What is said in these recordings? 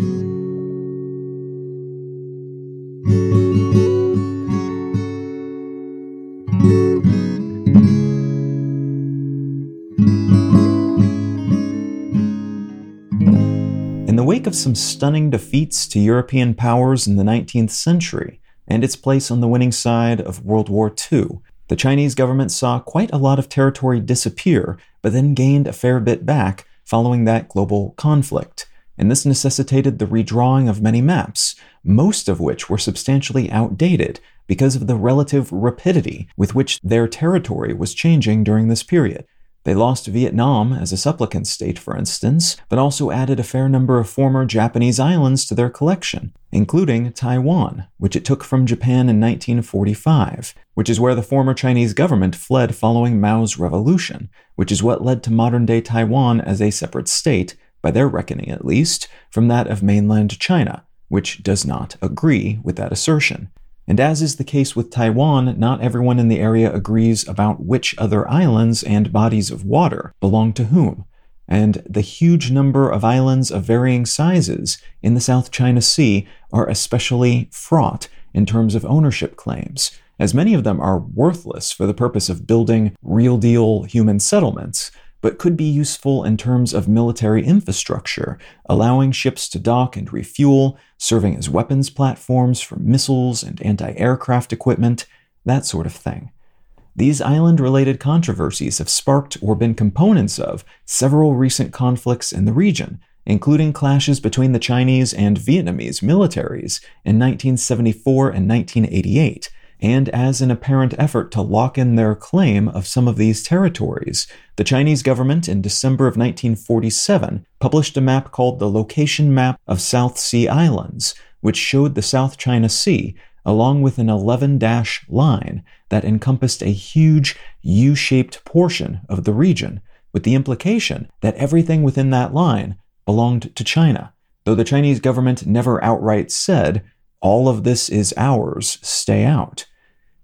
In the wake of some stunning defeats to European powers in the 19th century and its place on the winning side of World War II, the Chinese government saw quite a lot of territory disappear, but then gained a fair bit back following that global conflict. And this necessitated the redrawing of many maps, most of which were substantially outdated because of the relative rapidity with which their territory was changing during this period. They lost Vietnam as a supplicant state, for instance, but also added a fair number of former Japanese islands to their collection, including Taiwan, which it took from Japan in 1945, which is where the former Chinese government fled following Mao's revolution, which is what led to modern day Taiwan as a separate state, by their reckoning at least, from that of mainland China, which does not agree with that assertion. And as is the case with Taiwan, not everyone in the area agrees about which other islands and bodies of water belong to whom. And the huge number of islands of varying sizes in the South China Sea are especially fraught in terms of ownership claims, as many of them are worthless for the purpose of building real deal human settlements, but could be useful in terms of military infrastructure, allowing ships to dock and refuel, serving as weapons platforms for missiles and anti aircraft equipment, that sort of thing. These island related controversies have sparked or been components of several recent conflicts in the region, including clashes between the Chinese and Vietnamese militaries in 1974 and 1988 and as an apparent effort to lock in their claim of some of these territories, the Chinese government in December of 1947 published a map called the Location Map of South Sea Islands, which showed the South China Sea along with an 11 dash line that encompassed a huge U shaped portion of the region, with the implication that everything within that line belonged to China, though the Chinese government never outright said, all of this is ours, stay out.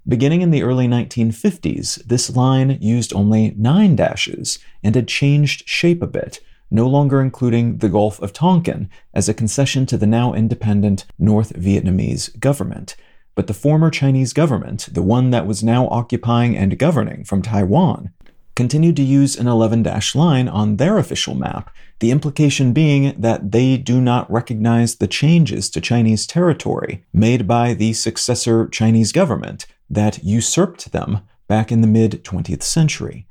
Beginning in the early 1950s, this line used only nine dashes and had changed shape a bit, no longer including the Gulf of Tonkin as a concession to the now independent North Vietnamese government. But the former Chinese government, the one that was now occupying and governing from Taiwan, continued to use an 11 dash line on their official map, the implication being that they do not recognize the changes to Chinese territory made by the successor Chinese government that usurped them back in the mid 20th century.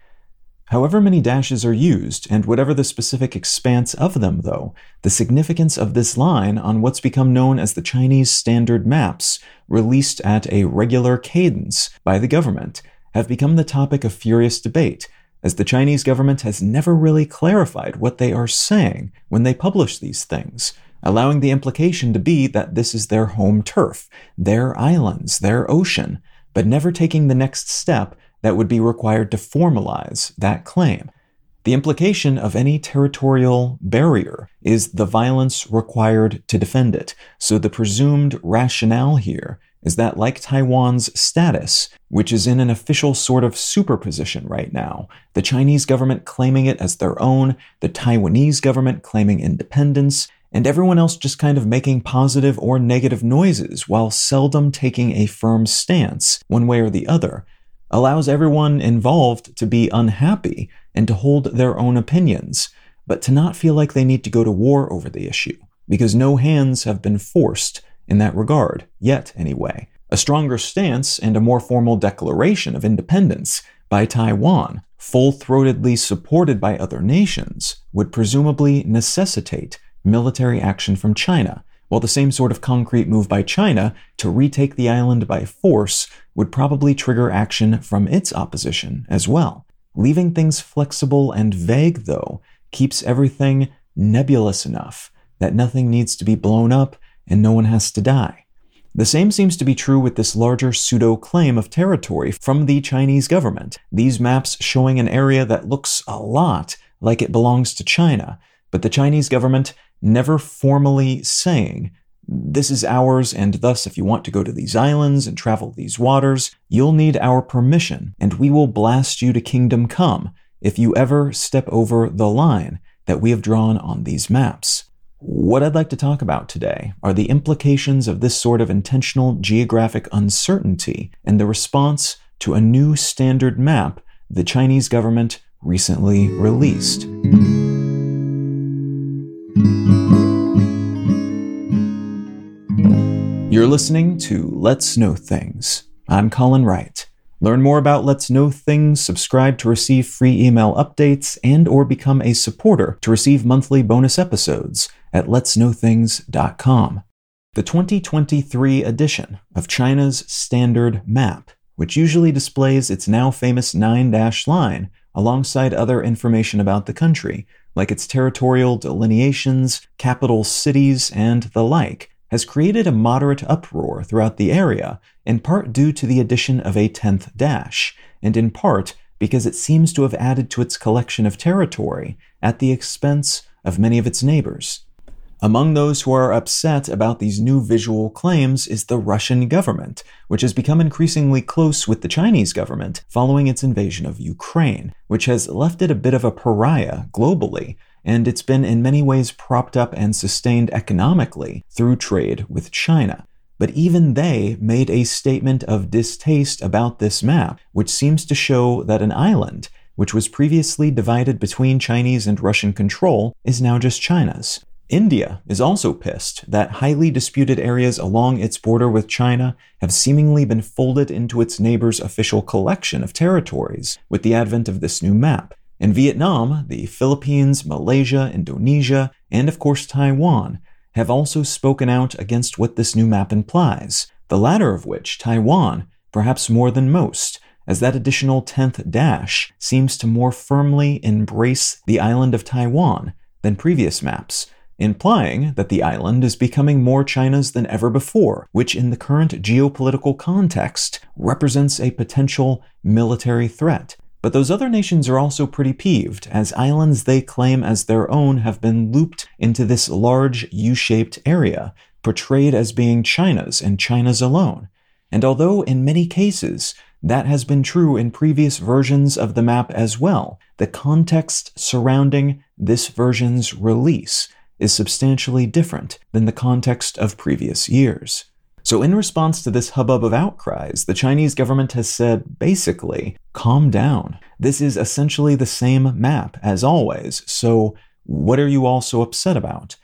However many dashes are used, and whatever the specific expanse of them, though, the significance of this line on what's become known as the Chinese Standard Maps, released at a regular cadence by the government, have become the topic of furious debate, as the Chinese government has never really clarified what they are saying when they publish these things, allowing the implication to be that this is their home turf, their islands, their ocean, but never taking the next step that would be required to formalize that claim. The implication of any territorial barrier is the violence required to defend it. So the presumed rationale here is that, like Taiwan's status, which is in an official sort of superposition right now, the Chinese government claiming it as their own, the Taiwanese government claiming independence, and everyone else just kind of making positive or negative noises while seldom taking a firm stance, one way or the other, allows everyone involved to be unhappy and to hold their own opinions, but to not feel like they need to go to war over the issue, because no hands have been forced in that regard, yet anyway. A stronger stance and a more formal declaration of independence by Taiwan, full throatedly supported by other nations, would presumably necessitate military action from China, while the same sort of concrete move by China to retake the island by force would probably trigger action from its opposition as well. Leaving things flexible and vague, though, keeps everything nebulous enough that nothing needs to be blown up and no one has to die. The same seems to be true with this larger pseudo claim of territory from the Chinese government, these maps showing an area that looks a lot like it belongs to China, but the Chinese government never formally saying, This is ours, and thus, if you want to go to these islands and travel these waters, you'll need our permission, and we will blast you to kingdom come if you ever step over the line that we have drawn on these maps. What I'd like to talk about today are the implications of this sort of intentional geographic uncertainty and the response to a new standard map the Chinese government recently released. Listening to Let's Know Things. I'm Colin Wright. Learn more about Let's Know Things, subscribe to receive free email updates, and or become a supporter to receive monthly bonus episodes at letsknowthings.com. The 2023 edition of China's Standard Map, which usually displays its now famous nine dash line alongside other information about the country, like its territorial delineations, capital cities, and the like, has created a moderate uproar throughout the area, in part due to the addition of a 10th dash, and in part because it seems to have added to its collection of territory at the expense of many of its neighbors. Among those who are upset about these new visual claims is the Russian government, which has become increasingly close with the Chinese government following its invasion of Ukraine, which has left it a bit of a pariah globally, and it's been in many ways propped up and sustained economically through trade with China. But even they made a statement of distaste about this map, which seems to show that an island, which was previously divided between Chinese and Russian control, is now just China's. India is also pissed that highly disputed areas along its border with China have seemingly been folded into its neighbor's official collection of territories with the advent of this new map. In Vietnam, the Philippines, Malaysia, Indonesia, and of course Taiwan have also spoken out against what this new map implies, the latter of which, Taiwan, perhaps more than most, as that additional 10th dash seems to more firmly embrace the island of Taiwan than previous maps implying that the island is becoming more China's than ever before, which in the current geopolitical context represents a potential military threat. But those other nations are also pretty peeved, as islands they claim as their own have been looped into this large U shaped area, portrayed as being China's and China's alone. And although in many cases that has been true in previous versions of the map as well, the context surrounding this version's release is substantially different than the context of previous years. So, in response to this hubbub of outcries, the Chinese government has said basically, calm down. This is essentially the same map as always, so what are you all so upset about?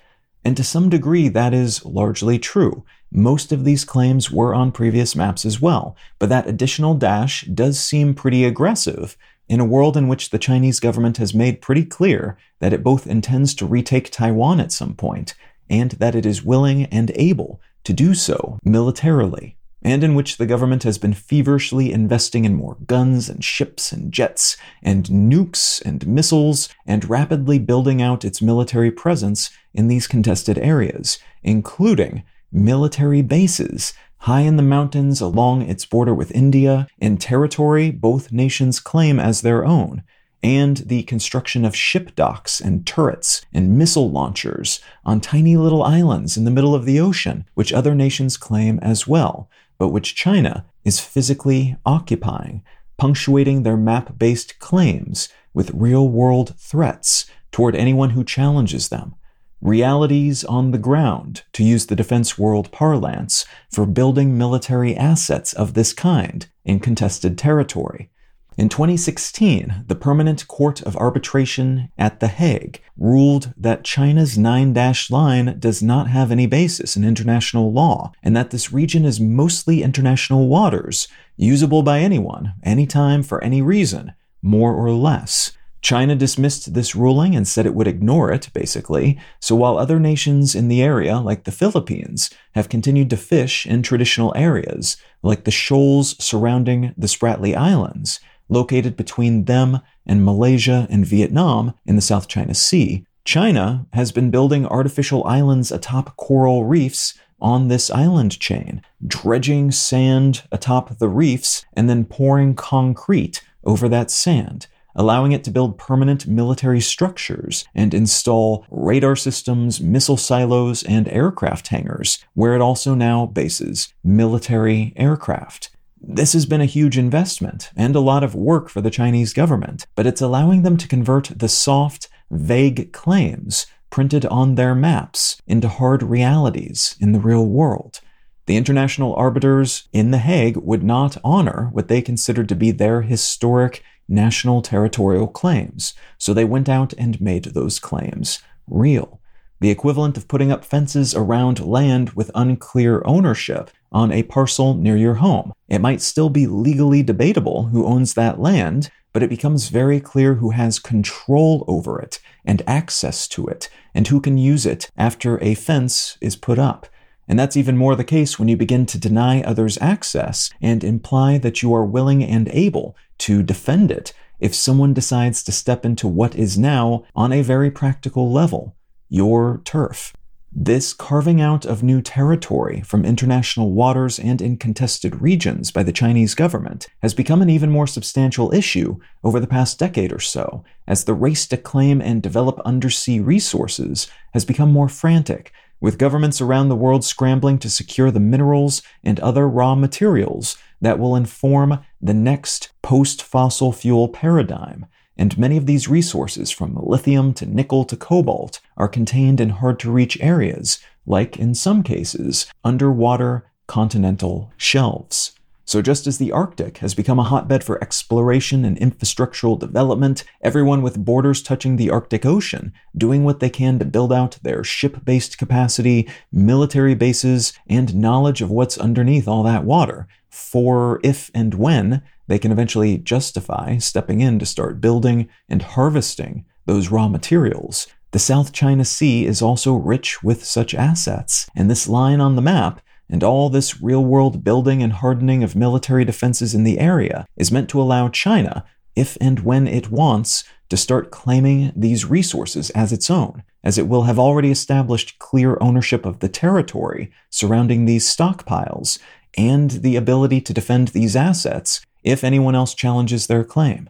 And to some degree, that is largely true. Most of these claims were on previous maps as well, but that additional dash does seem pretty aggressive in a world in which the Chinese government has made pretty clear that it both intends to retake Taiwan at some point and that it is willing and able to do so militarily, and in which the government has been feverishly investing in more guns and ships and jets and nukes and missiles and rapidly building out its military presence in these contested areas, including military bases high in the mountains along its border with India, in territory both nations claim as their own, and the construction of ship docks and turrets and missile launchers on tiny little islands in the middle of the ocean, which other nations claim as well, but which China is physically occupying, punctuating their map based claims with real world threats toward anyone who challenges them realities on the ground, to use the defense world parlance, for building military assets of this kind in contested territory. In 2016, the Permanent Court of Arbitration at The Hague ruled that China's nine dash line does not have any basis in international law, and that this region is mostly international waters, usable by anyone, anytime, for any reason, more or less. China dismissed this ruling and said it would ignore it, basically. So while other nations in the area, like the Philippines, have continued to fish in traditional areas, like the shoals surrounding the Spratly Islands, located between them and Malaysia and Vietnam in the South China Sea, China has been building artificial islands atop coral reefs on this island chain, dredging sand atop the reefs and then pouring concrete over that sand allowing it to build permanent military structures and install radar systems, missile silos, and aircraft hangars, where it also now bases military aircraft. This has been a huge investment and a lot of work for the Chinese government, but it's allowing them to convert the soft, vague claims printed on their maps into hard realities in the real world. The international arbiters in The Hague would not honor what they considered to be their historic national territorial claims, so they went out and made those claims real. The equivalent of putting up fences around land with unclear ownership on a parcel near your home. It might still be legally debatable who owns that land, but it becomes very clear who has control over it and access to it, and who can use it after a fence is put up. And that's even more the case when you begin to deny others access and imply that you are willing and able to defend it if someone decides to step into what is now, on a very practical level, your turf. This carving out of new territory from international waters and in contested regions by the Chinese government has become an even more substantial issue over the past decade or so, as the race to claim and develop undersea resources has become more frantic, with governments around the world scrambling to secure the minerals and other raw materials that will inform the next post fossil fuel paradigm and many of these resources, from lithium to nickel to cobalt, are contained in hard to reach areas, like in some cases, underwater continental shelves. So, just as the Arctic has become a hotbed for exploration and infrastructural development, everyone with borders touching the Arctic Ocean doing what they can to build out their ship based capacity, military bases, and knowledge of what's underneath all that water, for if and when they can eventually justify stepping in to start building and harvesting those raw materials. The South China Sea is also rich with such assets, and this line on the map and all this real world building and hardening of military defenses in the area is meant to allow China, if and when it wants, to start claiming these resources as its own, as it will have already established clear ownership of the territory surrounding these stockpiles and the ability to defend these assets if anyone else challenges their claim.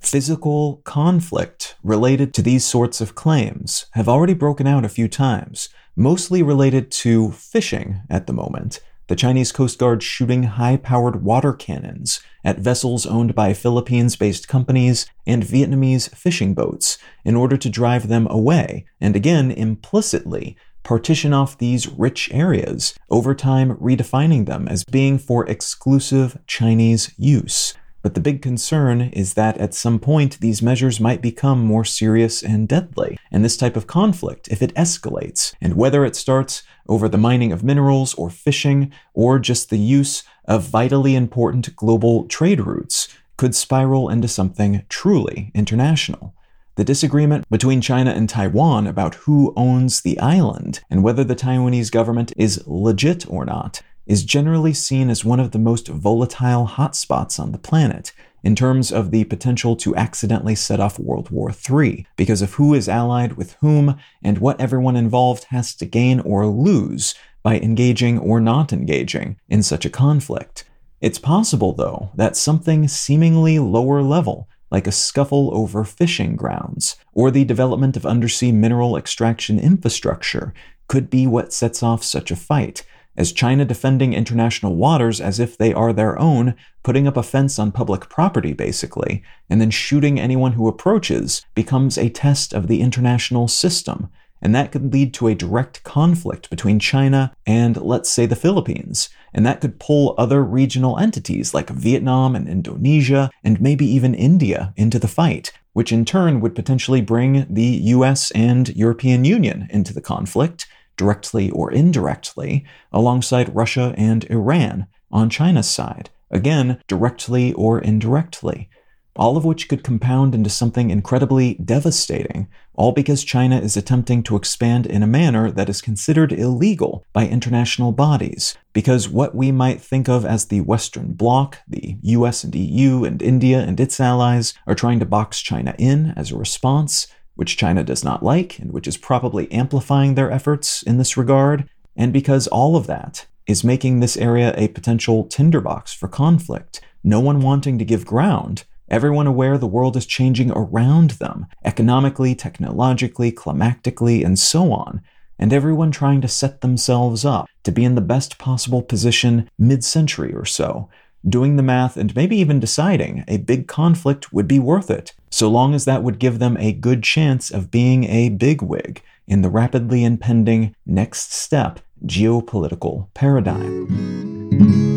Physical conflict related to these sorts of claims have already broken out a few times, mostly related to fishing at the moment. The Chinese Coast Guard shooting high powered water cannons at vessels owned by Philippines based companies and Vietnamese fishing boats in order to drive them away, and again, implicitly, partition off these rich areas, over time redefining them as being for exclusive Chinese use. But the big concern is that at some point these measures might become more serious and deadly. And this type of conflict, if it escalates, and whether it starts over the mining of minerals or fishing, or just the use of vitally important global trade routes, could spiral into something truly international. The disagreement between China and Taiwan about who owns the island and whether the Taiwanese government is legit or not is generally seen as one of the most volatile hotspots on the planet in terms of the potential to accidentally set off World War III because of who is allied with whom and what everyone involved has to gain or lose by engaging or not engaging in such a conflict. It's possible, though, that something seemingly lower level like a scuffle over fishing grounds, or the development of undersea mineral extraction infrastructure, could be what sets off such a fight, as China defending international waters as if they are their own, putting up a fence on public property, basically, and then shooting anyone who approaches, becomes a test of the international system, and that could lead to a direct conflict between China and, let's say, the Philippines, and that could pull other regional entities like Vietnam and Indonesia, and maybe even India, into the fight, which in turn would potentially bring the US and European Union into the conflict, directly or indirectly, alongside Russia and Iran on China's side, again, directly or indirectly all of which could compound into something incredibly devastating, all because China is attempting to expand in a manner that is considered illegal by international bodies. Because what we might think of as the Western Bloc, the US and EU and India and its allies, are trying to box China in as a response, which China does not like and which is probably amplifying their efforts in this regard. And because all of that is making this area a potential tinderbox for conflict, no one wanting to give ground everyone aware the world is changing around them, economically, technologically, climactically, and so on, and everyone trying to set themselves up to be in the best possible position mid century or so, doing the math and maybe even deciding a big conflict would be worth it, so long as that would give them a good chance of being a bigwig in the rapidly impending next step geopolitical paradigm.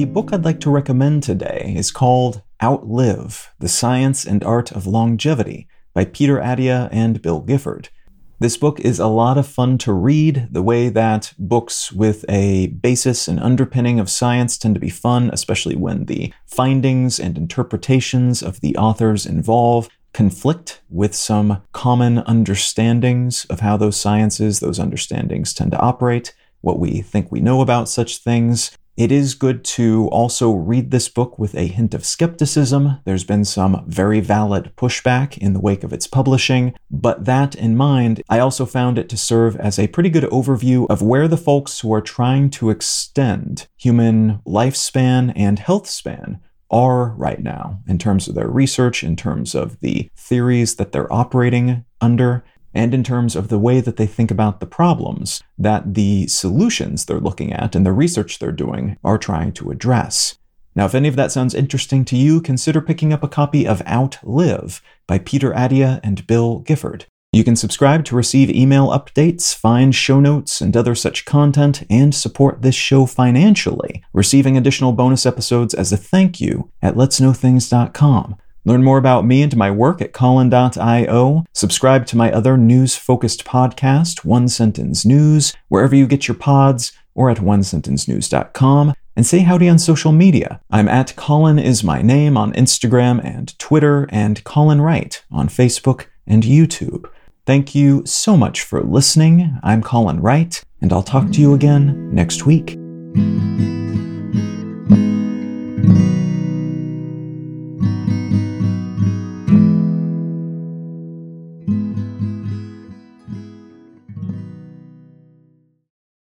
The book I'd like to recommend today is called Outlive The Science and Art of Longevity by Peter Attia and Bill Gifford. This book is a lot of fun to read, the way that books with a basis and underpinning of science tend to be fun, especially when the findings and interpretations of the authors involve conflict with some common understandings of how those sciences, those understandings tend to operate, what we think we know about such things, it is good to also read this book with a hint of skepticism. There's been some very valid pushback in the wake of its publishing, but that in mind, I also found it to serve as a pretty good overview of where the folks who are trying to extend human lifespan and health span are right now in terms of their research, in terms of the theories that they're operating under, and in terms of the way that they think about the problems that the solutions they're looking at and the research they're doing are trying to address. Now, if any of that sounds interesting to you, consider picking up a copy of Outlive by Peter Attia and Bill Gifford. You can subscribe to receive email updates, find show notes, and other such content, and support this show financially, receiving additional bonus episodes as a thank you at letsknowthings.com. Learn more about me and my work at Colin.io. Subscribe to my other news focused podcast, One Sentence News, wherever you get your pods, or at onesentencenews.com. And say howdy on social media. I'm at Colin is my name on Instagram and Twitter, and Colin Wright on Facebook and YouTube. Thank you so much for listening. I'm Colin Wright, and I'll talk to you again next week.